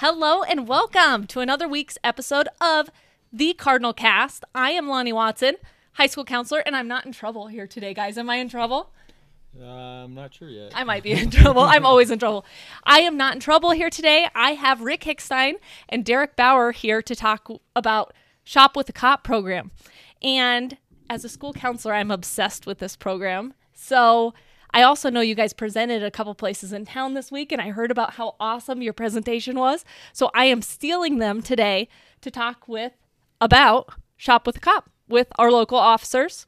Hello and welcome to another week's episode of the Cardinal Cast. I am Lonnie Watson, high school counselor, and I'm not in trouble here today, guys. Am I in trouble? Uh, I'm not sure yet. I might be in trouble. I'm always in trouble. I am not in trouble here today. I have Rick Hickstein and Derek Bauer here to talk about Shop with a Cop program. And as a school counselor, I'm obsessed with this program. So I also know you guys presented a couple places in town this week, and I heard about how awesome your presentation was. So I am stealing them today to talk with about Shop with a Cop with our local officers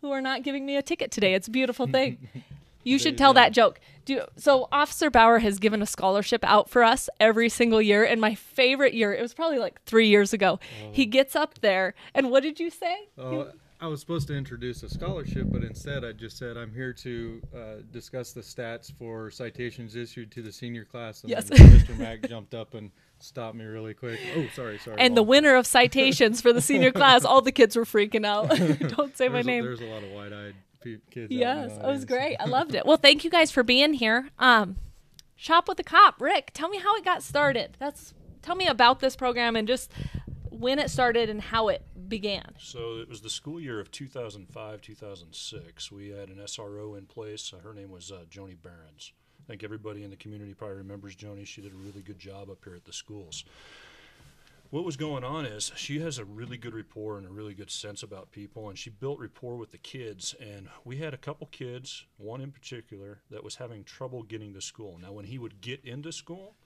who are not giving me a ticket today. It's a beautiful thing. You should tell that joke. Do so. Officer Bauer has given a scholarship out for us every single year, and my favorite year, it was probably like three years ago. He gets up there, and what did you say? Oh, I was supposed to introduce a scholarship, but instead I just said I'm here to uh, discuss the stats for citations issued to the senior class. And Yes. Mr. Mack jumped up and stopped me really quick. Oh, sorry, sorry. And the winner of citations for the senior class, all the kids were freaking out. Don't say my a- name. there's a lot of wide-eyed pe- kids. Yes, the it was great. I loved it. Well, thank you guys for being here. Um, Shop with a Cop, Rick. Tell me how it got started. That's tell me about this program and just when it started and how it began. So it was the school year of 2005, 2006. We had an SRO in place. Uh, her name was uh, Joni Behrens. I think everybody in the community probably remembers Joni. She did a really good job up here at the schools. What was going on is she has a really good rapport and a really good sense about people, and she built rapport with the kids. And we had a couple kids, one in particular, that was having trouble getting to school. Now, when he would get into school,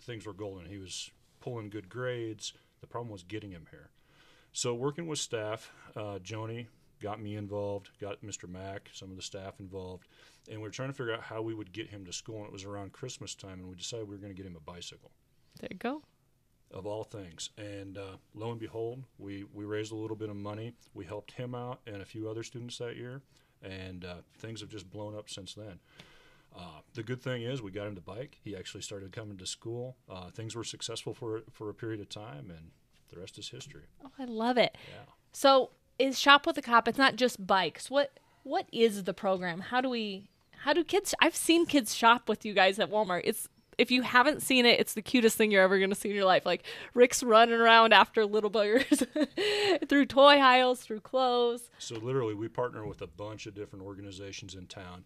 things were golden. He was pulling good grades. The problem was getting him here. So working with staff, uh, Joni got me involved, got Mr. Mack, some of the staff involved, and we were trying to figure out how we would get him to school. And it was around Christmas time, and we decided we were going to get him a bicycle, There you go. of all things. And uh, lo and behold, we we raised a little bit of money. We helped him out and a few other students that year, and uh, things have just blown up since then. Uh, the good thing is we got him to bike. He actually started coming to school. Uh, things were successful for for a period of time, and the rest is history. Oh, I love it. Yeah. So, is Shop with a Cop? It's not just bikes. What what is the program? How do we? How do kids? I've seen kids shop with you guys at Walmart. It's if you haven't seen it, it's the cutest thing you're ever going to see in your life. Like Rick's running around after little buggers through toy aisles, through clothes. So literally, we partner with a bunch of different organizations in town,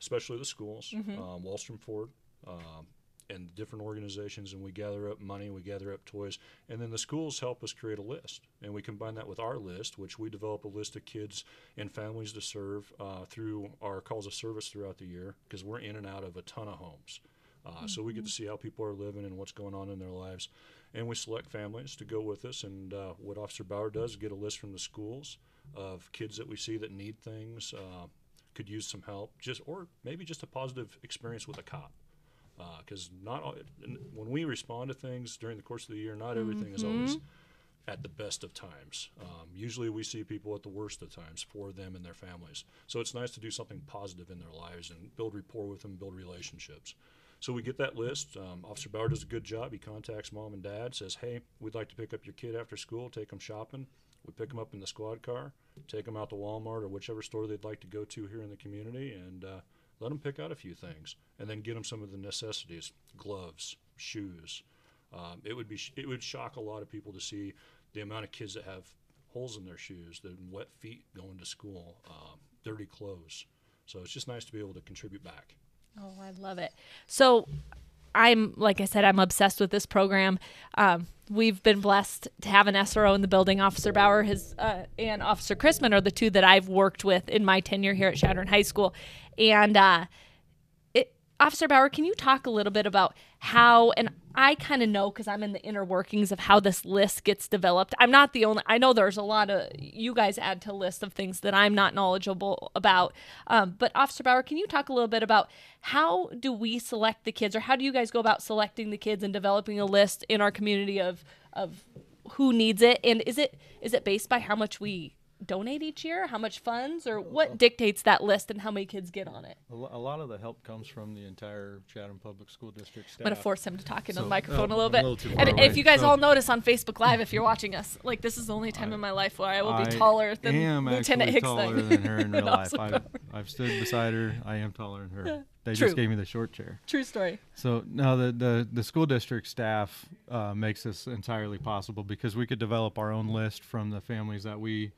especially the schools, um, Wallstrom Ford, um, and different organizations, and we gather up money, we gather up toys, and then the schools help us create a list, and we combine that with our list, which we develop a list of kids and families to serve uh, through our calls of service throughout the year, because we're in and out of a ton of homes. Uh, So we get to see how people are living and what's going on in their lives, and we select families to go with us. And uh, what Officer Bauer does is get a list from the schools of kids that we see that need things, uh, could use some help, just or maybe just a positive experience with a cop. Because not all, when we respond to things during the course of the year, not everything is always at the best of times. Um, usually, we see people at the worst of times for them and their families. So it's nice to do something positive in their lives and build rapport with them, build relationships. So we get that list. Um, Officer Bauer does a good job. He contacts mom and dad, says, "Hey, we'd like to pick up your kid after school, take them shopping." We pick them up in the squad car, take them out to Walmart or whichever store they'd like to go to here in the community, and uh, let them pick out a few things, and then get them some of the necessities: gloves, shoes. Um, it would be sh- it would shock a lot of people to see the amount of kids that have holes in their shoes, the wet feet going to school, um, dirty clothes. So it's just nice to be able to contribute back. Oh, I love it. So, I'm like I said, I'm obsessed with this program. Um, we've been blessed to have an SRO in the building. Officer Bauer has, uh, and Officer Chrisman are the two that I've worked with in my tenure here at Chadron High School. And uh, Officer Bauer, can you talk a little bit about how? And I kind of know because I'm in the inner workings of how this list gets developed. I'm not the only. I know there's a lot of you guys add to a list of things that I'm not knowledgeable about. Um, but Officer Bauer, can you talk a little bit about how do we select the kids, or how do you guys go about selecting the kids and developing a list in our community of of who needs it, and is it is it based by how much we donate each year? How much funds, or what dictates that list and how many kids get on it? A lot of the help comes from the entire Chadron Public School District staff. I'm gonna force him to talk into the So- microphone a oh, little bit. a little and far if you guys So- all notice on Facebook Live, if you're watching us, like this is the only time in my life where I will be I taller than Lieutenant actually taller than her in real life. I've, I've stood beside her. I am taller than her. They True. just gave me the short chair. True story. So no, the, the, the school district staff uh, makes this entirely possible because we could develop our own list from the families that we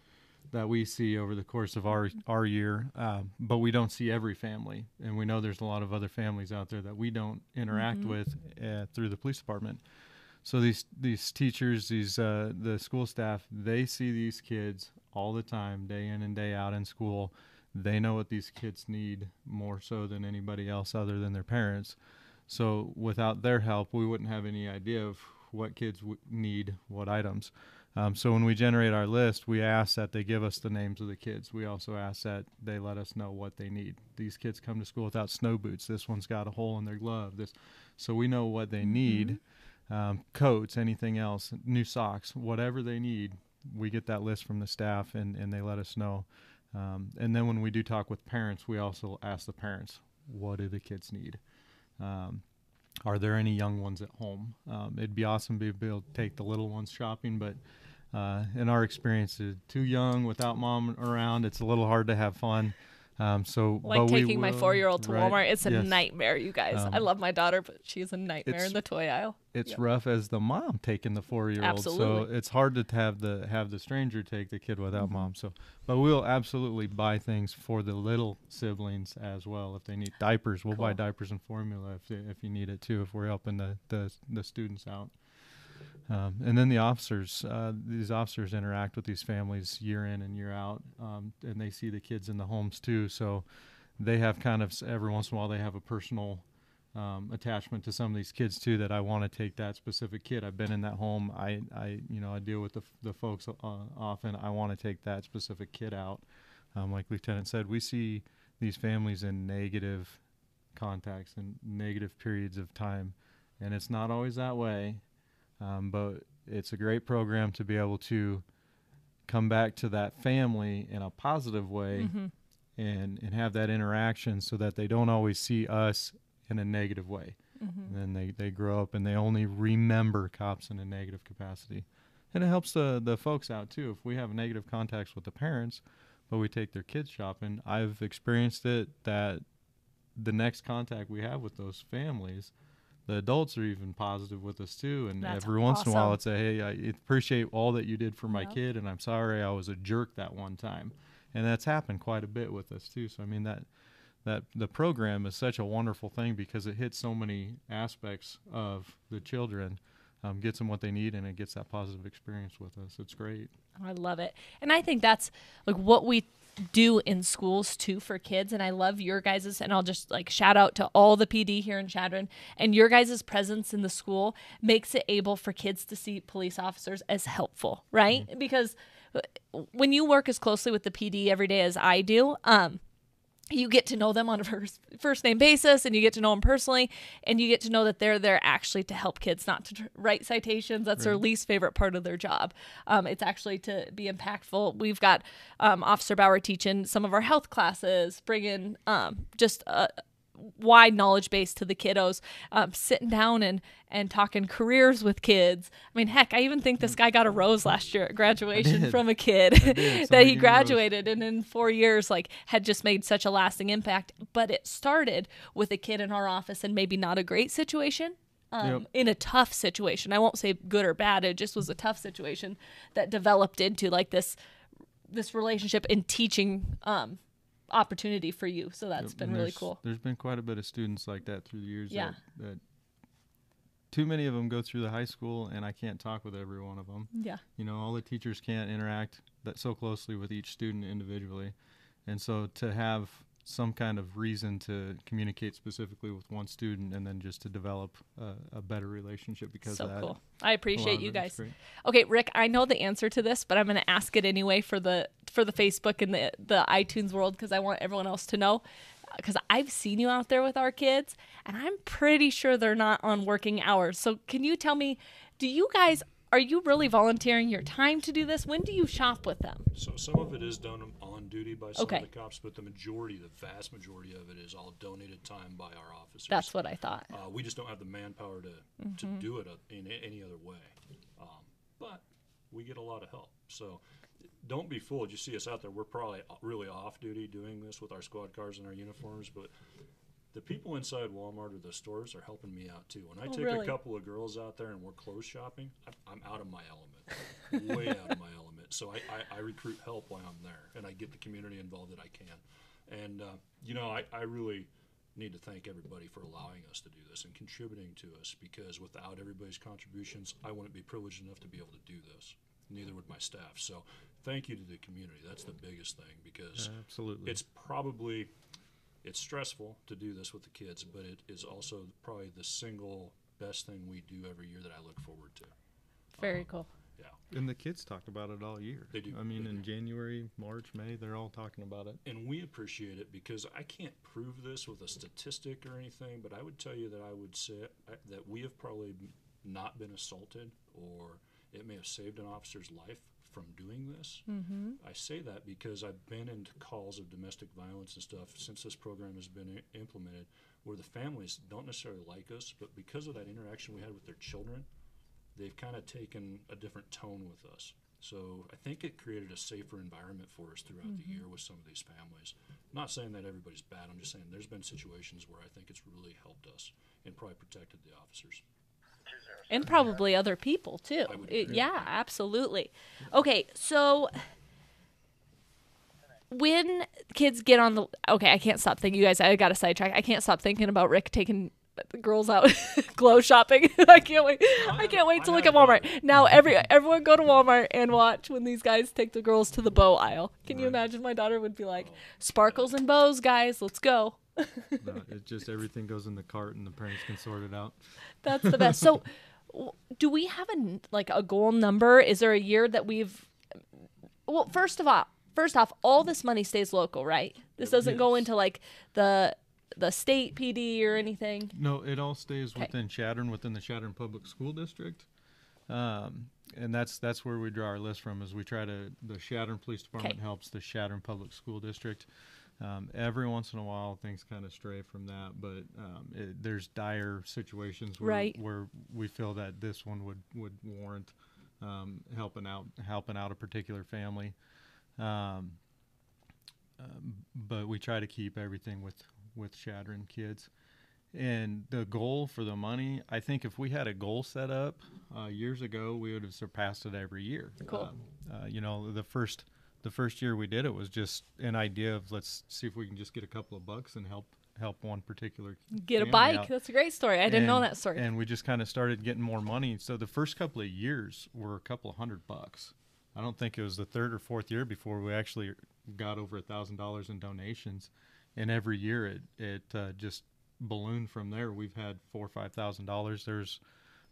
that we see over the course of our our year, um, but we don't see every family, and we know there's a lot of other families out there that we don't interact with uh, through the police department. So these these teachers, these uh, the school staff, they see these kids all the time, day in and day out in school. They know what these kids need more so than anybody else other than their parents. So without their help, we wouldn't have any idea of what kids w- need, what items. Um, so when we generate our list, we ask that they give us the names of the kids. We also ask that they let us know what they need. These kids come to school without snow boots. This one's got a hole in their glove. This, so we know what they need. Um, coats, anything else, new socks, whatever they need. We get that list from the staff, and, and they let us know. Um, and then when we do talk with parents, we also ask the parents, what do the kids need? Um, are there any young ones at home? Um, it'd be awesome to be able to take the little ones shopping, but uh, in our experience, uh, too young without mom around, it's a little hard to have fun. Um, so, Like taking my four year old to right, Walmart. It's a yes. nightmare, you guys. I Um, love my daughter, but she's a nightmare in the toy aisle. It's Yep. rough as the mom taking the four year old. So it's hard to have the have the stranger take the kid without Mm-hmm. mom. So, but we'll absolutely buy things for the little siblings as well if they need diapers. We'll buy diapers and formula if they, if you need it too. If we're helping the the, the students out. Um, and then the officers, uh, these officers interact with these families year in and year out, um, and they see the kids in the homes too. So they have kind of every once in a while they have a personal um, attachment to some of these kids too. That I want to take that specific kid. I've been in that home. I, I you know I deal with the the folks uh, often. I want to take that specific kid out. Um, like Lieutenant said, we see these families in negative contacts and negative periods of time, and it's not always that way. Um, but it's a great program to be able to come back to that family in a positive way Mm-hmm. and and have that interaction so that they don't always see us in a negative way Mm-hmm. and then they, they grow up and they only remember cops in a negative capacity and it helps the the folks out too if we have negative contacts with the parents but we take their kids shopping i've experienced it that the next contact we have with those families the adults are even positive with us too and That's every once in a while it's a hey i appreciate all that you did for my Yep. kid and i'm sorry i was a jerk that one time. And that's happened quite a bit with us too so i mean that that the program is such a wonderful thing because it hits so many aspects of the children um, gets them what they need and it gets that positive experience with us it's great I love it. And I think that's like what we do in schools too for kids. And I love your guys's, and I'll just like shout out to all the PD here in Chadron and your guys's presence in the school makes it able for kids to see police officers as helpful, right? Because uh, when you work as closely with the PD every day as I do, um, you get to know them on a first, first name basis and you get to know them personally and you get to know that they're there actually to help kids not to tr- write citations. That's their least favorite part of their job. Um, it's actually to be impactful. We've got um, officer bauer teaching some of our health classes bringing um, just a wide knowledge base to the kiddos um, sitting down and and talking careers with kids. I mean heck i even think this guy got a rose last year at graduation from a kid that he gave me a rose. graduated and in four years like had just made such a lasting impact. But it started with a kid in our office and maybe not a great situation um, Yep. in a tough situation. I won't say good or bad it just was a tough situation that developed into like this this relationship in teaching um opportunity for you. So that's Yep, been really cool. there's been quite a bit of students like that through the years Yeah. that, that too many of them go through the high school and i can't talk with every one of them yeah. You know all the teachers can't interact that so closely with each student individually. And so to have some kind of reason to communicate specifically with one student and then just to develop a, a better relationship because so of that cool i a lot appreciate you guys. Okay, Rick, I know the answer to this, but I'm going to ask it anyway for the for the Facebook and the the iTunes world because I want everyone else to know. Because I've seen you out there with our kids, and I'm pretty sure they're not on working hours. So can you tell me, do you guys are you really volunteering your time to do this? When do you shop with them? So some of it is done on duty by some Okay. of the cops, but the majority, the vast majority of it is all donated time by our officers. That's what I thought. Uh, we just don't have the manpower to, to Mm-hmm. do it uh, in a- any other way. Um, but we get a lot of help. So don't be fooled. You see us out there. We're probably really off duty doing this with our squad cars and our uniforms, but the people inside Walmart or the stores are helping me out too. When I Oh, take really? a couple of girls out there and we're clothes shopping, I'm out of my element, way out of my element. So I, I, I recruit help while I'm there, and I get the community involved that I can. And uh, you know, I, I really need to thank everybody for allowing us to do this and contributing to us because without everybody's contributions, I wouldn't be privileged enough to be able to do this. Neither would my staff. So thank you to the community. That's the biggest thing because Absolutely. it's probably it's stressful to do this with the kids, but it is also probably the single best thing we do every year that I look forward to. Very cool. Yeah. and the kids talked about it all year. They do. I mean, They in January, March, May, they're all talking about it. and we appreciate it because I can't prove this with a statistic or anything, but I would tell you that I would say that we have probably not been assaulted or it may have saved an officer's life from doing this. Mm-hmm. I say that because I've been into calls of domestic violence and stuff since this program has been i- implemented where the families don't necessarily like us, but because of that interaction we had with their children, they've kind of taken a different tone with us. So I think it created a safer environment for us throughout the mm-hmm. year with some of these families. I'm not saying that everybody's bad. I'm just saying there's been situations where I think it's really helped us and probably protected the officers. and probably other people too. It- yeah, absolutely. Okay, so when kids get on the okay, I can't stop thinking. You guys, I got to sidetrack. I can't stop thinking about Rick taking the girls out glow shopping. I can't wait. I can't wait to look at Walmart. Now every everyone go to Walmart and watch when these guys take the girls to the bow aisle. Can you imagine? My daughter would be like, "Sparkles and bows, guys, let's go." No, it just everything goes in the cart, and the parents can sort it out. That's the best. So, do we have a like a goal number? Is there a year that we've? Well, first of all, first off, all this money stays local, right? This doesn't go into like the the state PD or anything. No, it all stays Okay. within Chadron, within the Chadron Public School District. Um, and that's that's where we draw our list from. Is we try to the Chadron Police Department Okay. helps the Chadron Public School District. Um, every once in a while, things kind of stray from that, but um, it, there's dire situations where, Right. where we feel that this one would would warrant um, helping out helping out a particular family. Um, um, but we try to keep everything with with Chadron kids. And the goal for the money, I think if we had a goal set up uh, years ago, we would have surpassed it every year. Cool. Uh, uh, you know, the first the first year we did it was just an idea of let's see if we can just get a couple of bucks and help help one particular Get a bike. out. That's a great story. I didn't know that story. And we just kind of started getting more money. So the first couple of years were a couple of hundred bucks. I don't think it was the third or fourth year before we actually got over a thousand dollars in donations. And every year it it uh, just ballooned from there. We've had four or five thousand dollars. There's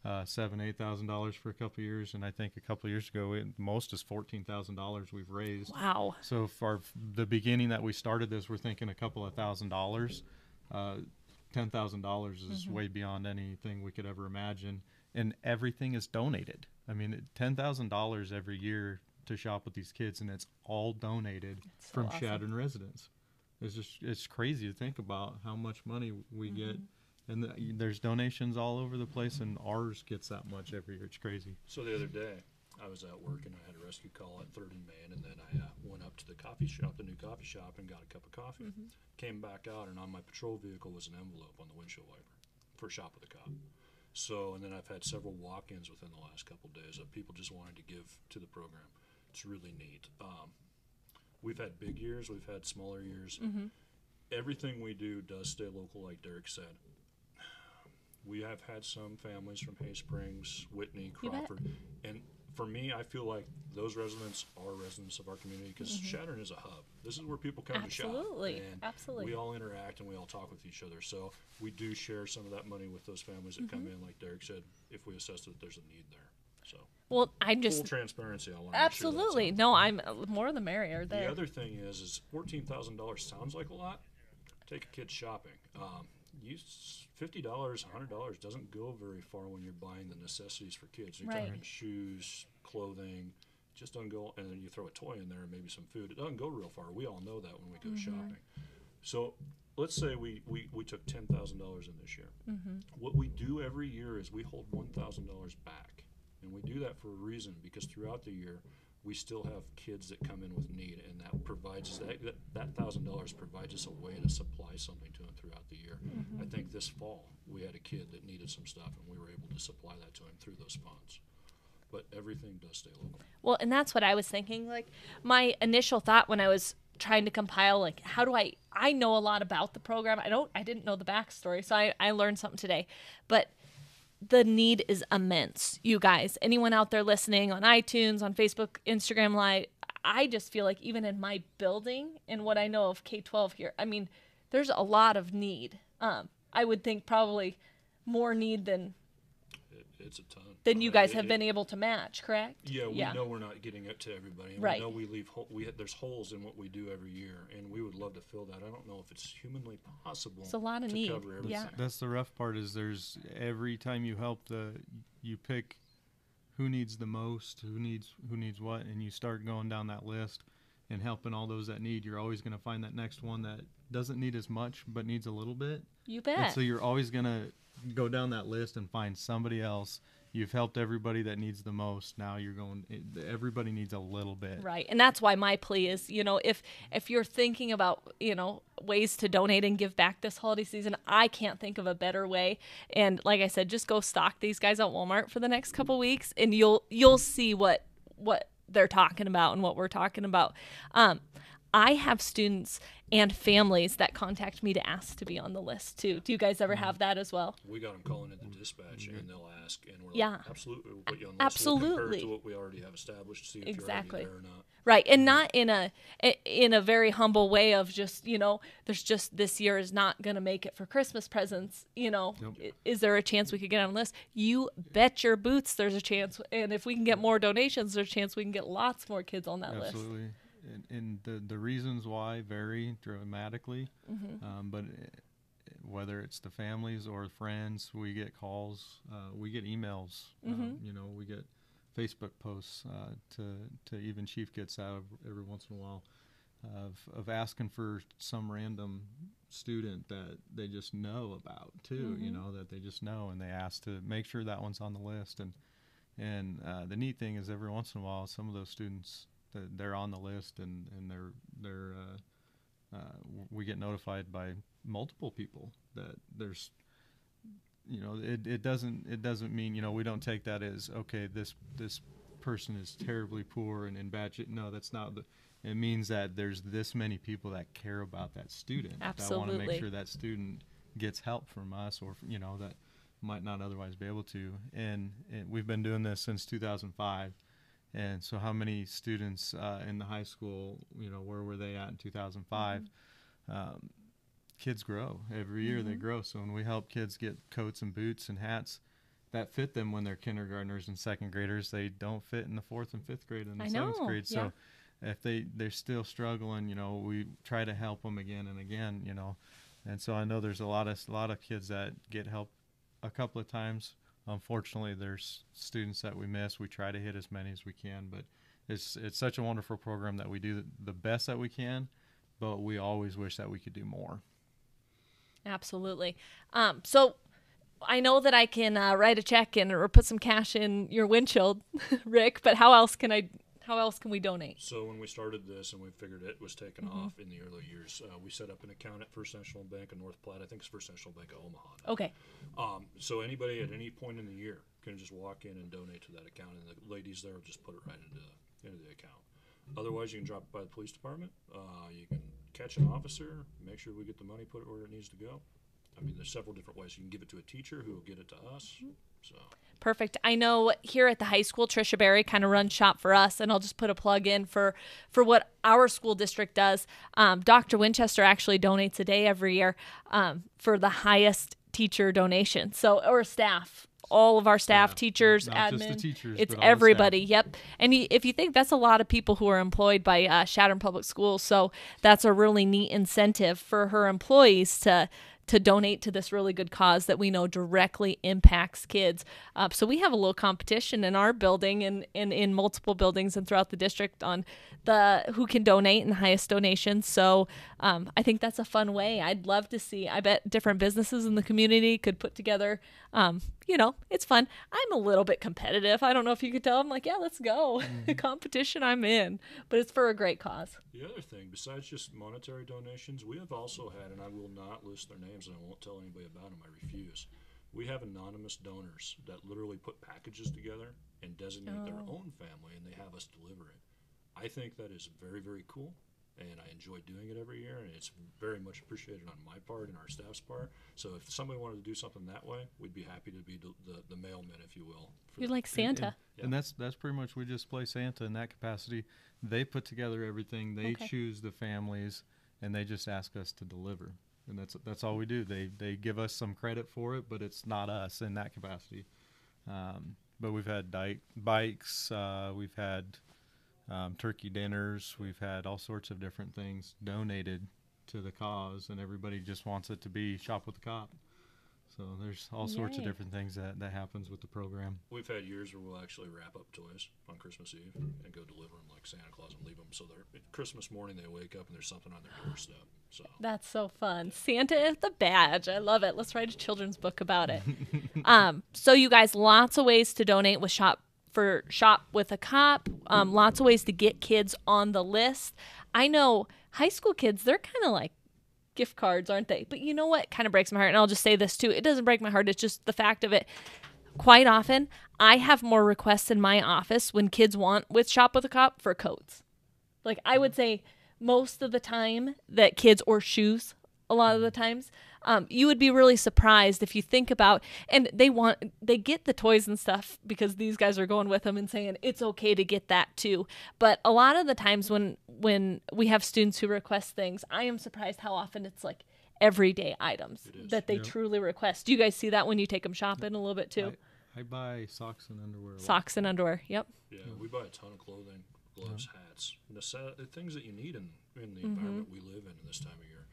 uh, seven, eight thousand dollars for a couple of years, and I think a couple of years ago, it, most is fourteen thousand dollars we've raised. wow. So for the beginning that we started this, we're thinking a couple of thousand dollars. Uh, Ten thousand dollars is way beyond anything we could ever imagine, and everything is donated. I mean, ten thousand dollars every year to shop with these kids, and it's all donated so from awesome. Chadron residents. It's just it's crazy to think about how much money we get, and the, there's donations all over the place, and ours gets that much every year. It's crazy. So the other day, I was at work and I had a rescue call at Third and Main, and then I uh, went up to the coffee shop, the new coffee shop, and got a cup of coffee. Came back out, and on my patrol vehicle was an envelope on the windshield wiper for Shop with a Cop. So, and then I've had several walk-ins within the last couple of days of people just wanting to give to the program. It's really neat. Um, we've had big years, we've had smaller years. Everything we do does stay local, like Derek said. We have had some families from Hay Springs, Whitney, Crawford, and for me, I feel like those residents are residents of our community because Chadron is a hub. This is where people come Mm-hmm. Absolutely. to shop, and Absolutely. we all interact and we all talk with each other. So we do share some of that money with those families that come Mm-hmm. in, like Derek said, if we assess that there's a need there. So Well, I'm just full transparency. I want to absolutely no. I'm uh, more the merrier there. the other thing is, is fourteen thousand dollars sounds like a lot. Take a kid shopping. Um, you fifty dollars, hundred dollars doesn't go very far when you're buying the necessities for kids. You're Right. talking shoes, clothing, just doesn't go. And then you throw a toy in there, and maybe some food. It doesn't go real far. We all know that when we go shopping. So let's say we, we, we took ten thousand dollars in this year. What we do every year is we hold one thousand dollars back, and we do that for a reason because throughout the year we still have kids that come in with need, and that provides us that that thousand dollars provides us a way to supply something to them throughout the year. Mm-hmm. I think this fall we had a kid that needed some stuff, and we were able to supply that to him through those funds. But everything does stay local. Well, and that's what I was thinking. Like my initial thought when I was trying to compile, like, how do I? I know a lot about the program. I don't. I didn't know the backstory, so I I learned something today. But the need is immense, you guys. Anyone out there listening on iTunes, on Facebook, Instagram Live, I just feel like even in my building and what I know of K twelve here, I mean, there's a lot of need. Um, I would think probably more need than It, it's a ton. Than you guys it- have it- been able to match, correct? Yeah, we know we're not getting it to everybody. And Right. We know we leave hole, we there's holes in what we do every year, and we would love to fill that. I don't know if it's humanly possible. It's a lot of to need. Cover everything. Yeah. That's the rough part is there's every time you help the you pick who needs the most, who needs who needs what, and you start going down that list and helping all those that need. You're always going to find that next one that doesn't need as much but needs a little bit. You And bet. so you're always going to go down that list and find somebody else. You've helped everybody that needs the most. Now you're going. Everybody needs a little bit. Right. And that's why my plea is, you know, if if you're thinking about, you know, ways to donate and give back this holiday season, I can't think of a better way. And like I said, just go stock these guys at Walmart for the next couple weeks and you'll you'll see what what they're talking about and what we're talking about. Um I have students and families that contact me to ask to be on the list too. Do you guys ever mm-hmm. have that as well? We got them calling in the dispatch, mm-hmm. and they'll ask, and we're Yeah. like, absolutely, we'll put you on the list. We'll compare Absolutely. it to what we already have established, see if Exactly. you're already there or not. Right, and not in a in a very humble way of just you know, there's just this year is not gonna make it for Christmas presents. You know, I- is there a chance we could get on the list? You bet your boots, there's a chance. And if we can get more donations, there's a chance we can get lots more kids on that list. Absolutely. And, and the, the reasons why vary dramatically. Mm-hmm. Um, but uh, whether it's the families or friends, we get calls, uh, we get emails, Mm-hmm. um, you know, we get Facebook posts uh, to, to even Chief gets out every once in a while of, of asking for some random student that they just know about too, you know, that they just know and they ask to make sure that one's on the list. And, and uh, the neat thing is every once in a while, some of those students, they're on the list and, and they're, they're, uh, uh, we get notified by multiple people that there's, you know, it, it doesn't, it doesn't mean, you know, we don't take that as, okay, this, this person is terribly poor and in bad shape. No, that's not the, it means that there's this many people that care about that student. That want to make sure that student gets help from us or, you know, that might not otherwise be able to. And, and we've been doing this since 2005. And so, how many students uh, in the high school, you know, where were they at in 2005? Um, kids grow every year; they grow. So when we help kids get coats and boots and hats that fit them when they're kindergartners and second graders, they don't fit in the fourth and fifth grade and the I seventh know, grade. yeah. So if they they're still struggling, you know, we try to help them again and again, you know. And so I know there's a lot of a lot of kids that get help a couple of times. Unfortunately, there's students that we miss. We try to hit as many as we can, but it's it's such a wonderful program that we do the best that we can, but we always wish that we could do more. Absolutely. Um, so I know that I can uh, write a check and or put some cash in your windshield, Rick. But how else can I? How else can we donate? So when we started this and we figured it was taking off in the early years, uh, we set up an account at First National Bank of North Platte. I think it's First National Bank of Omaha. now. Okay. Um, so anybody at any point in the year can just walk in and donate to that account, and the ladies there will just put it right into into the account. Otherwise, you can drop it by the police department. Uh, you can catch an officer, make sure we get the money, put it where it needs to go. I mean, there's several different ways. You can give it to a teacher who will get it to us. So Perfect. I know here at the high school, Trisha Berry kind of runs shop for us, and I'll just put a plug in for for what our school district does. Um, Dr. Winchester actually donates a day every year um, for the highest teacher donation. So or staff. All of our staff, Yeah, teachers, admin, just the teachers, it's but all the staff. everybody. Yep. And if you think that's a lot of people who are employed by uh, Chadron Public Schools, so that's a really neat incentive for her employees to to donate to this really good cause that we know directly impacts kids. Uh, so we have a little competition in our building and, and in multiple buildings and throughout the district on the who can donate and highest donations. So um, I think that's a fun way. I'd love to see. I bet different businesses in the community could put together. Um, you know, it's fun. I'm a little bit competitive. I don't know if you could tell. I'm like, yeah, let's go. Mm-hmm. Competition, I'm in. But it's for a great cause. The other thing, besides just monetary donations, we have also had, and I will not list their names and I won't tell anybody about them, I refuse. We have anonymous donors that literally put packages together and designate oh. their own family and they have us deliver it. I think that is very, very cool and I enjoy doing it every year, and it's very much appreciated on my part and our staff's part. So if somebody wanted to do something that way, we'd be happy to be the, the, the mailman, if you will. You're like Santa. And, and, yeah. and, that's that's pretty much we just play Santa in that capacity. They put together everything. They okay. choose the families, and they just ask us to deliver. And that's that's all we do. They they give us some credit for it, but it's not us in that capacity. Um, but we've had di- bikes. Uh, we've had um, turkey dinners. We've had all sorts of different things donated to the cause, and everybody just wants it to be shop with the cop. So there's all Yay. sorts of different things that, that happens with the program. We've had years where we'll actually wrap up toys on Christmas Eve and go deliver them like Santa Claus and leave them. So they're Christmas morning they wake up and there's something on their doorstep. So that's so fun. Santa is the badge. I love it. Let's write a children's book about it. um, so you guys, lots of ways to donate with Shop for Shop with a Cop. Um, lots of ways to get kids on the list. I know high school kids, they're kind of like gift cards, aren't they? But you know what kind of breaks my heart? And I'll just say this too it doesn't break my heart, it's just the fact of it. Quite often, I have more requests in my office when kids want with Shop with a Cop for coats. Like I would say most of the time that kids or shoes a lot of the times um, you would be really surprised if you think about and they want they get the toys and stuff because these guys are going with them and saying it's okay to get that too but a lot of the times when when we have students who request things i am surprised how often it's like everyday items that they yep. truly request do you guys see that when you take them shopping a little bit too i, I buy socks and underwear socks and underwear yep yeah we buy a ton of clothing gloves yeah. hats the things that you need in in the mm-hmm. environment we live in this time of year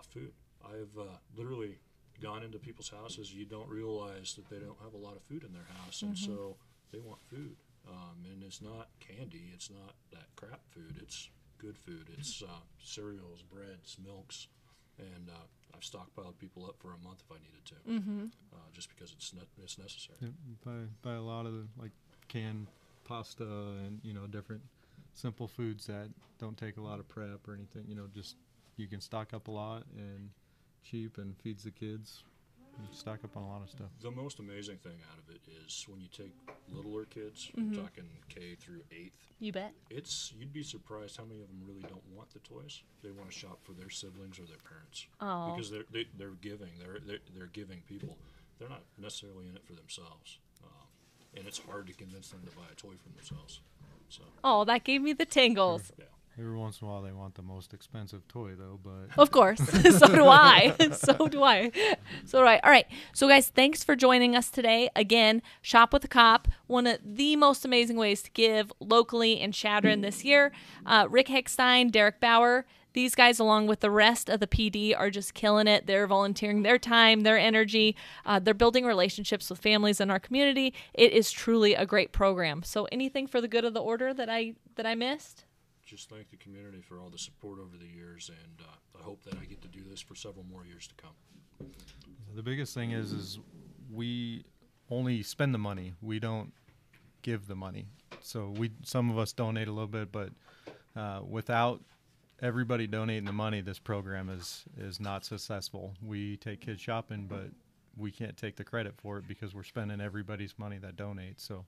uh, food I've uh, literally gone into people's houses. You don't realize that they don't have a lot of food in their house, and mm-hmm. so they want food. Um, and it's not candy. It's not that crap food. It's good food. It's uh, cereals, breads, milks, and uh, I've stockpiled people up for a month if I needed to, mm-hmm. uh, just because it's ne- it's necessary. Yeah, buy buy a lot of the, like canned pasta and you know different simple foods that don't take a lot of prep or anything. You know, just you can stock up a lot and cheap and feeds the kids. You stock up on a lot of stuff. The most amazing thing out of it is when you take littler kids, mm-hmm. talking K through eighth. You bet. It's you'd be surprised how many of them really don't want the toys. They want to shop for their siblings or their parents. Oh. Because they're they, are they are giving. They're, they're they're giving people. They're not necessarily in it for themselves, um, and it's hard to convince them to buy a toy for themselves. So. Oh, that gave me the tingles. Yeah. Every once in a while, they want the most expensive toy, though. But of course, so do I. so do I. So do I. All right. So, guys, thanks for joining us today. Again, shop with a cop. One of the most amazing ways to give locally in Chadron this year. Uh, Rick Hickstein, Derek Bauer. These guys, along with the rest of the PD, are just killing it. They're volunteering their time, their energy. Uh, they're building relationships with families in our community. It is truly a great program. So, anything for the good of the order that I that I missed? Just thank the community for all the support over the years, and uh, I hope that I get to do this for several more years to come. The biggest thing is, is we only spend the money. We don't give the money. So we, some of us donate a little bit, but uh, without everybody donating the money, this program is is not successful. We take kids shopping, but we can't take the credit for it because we're spending everybody's money that donates. So,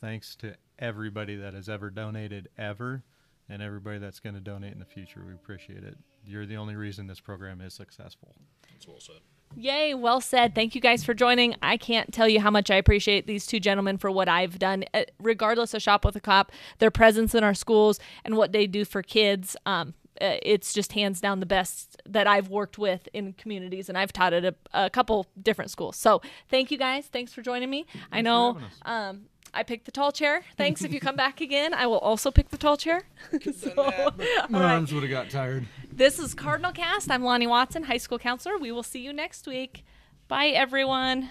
thanks to everybody that has ever donated ever and everybody that's going to donate in the future. We appreciate it. You're the only reason this program is successful. That's well said. Yay, well said. Thank you guys for joining. I can't tell you how much I appreciate these two gentlemen for what I've done, uh, regardless of Shop with a Cop, their presence in our schools, and what they do for kids. Um, uh, it's just hands down the best that I've worked with in communities, and I've taught at a, a couple different schools. So thank you guys. Thanks for joining me. Thanks I know um, I picked the tall chair. Thanks. if you come back again, I will also pick the tall chair. so, My right. arms would have got tired. This is Cardinal Cast. I'm Lonnie Watson, high school counselor. We will see you next week. Bye, everyone.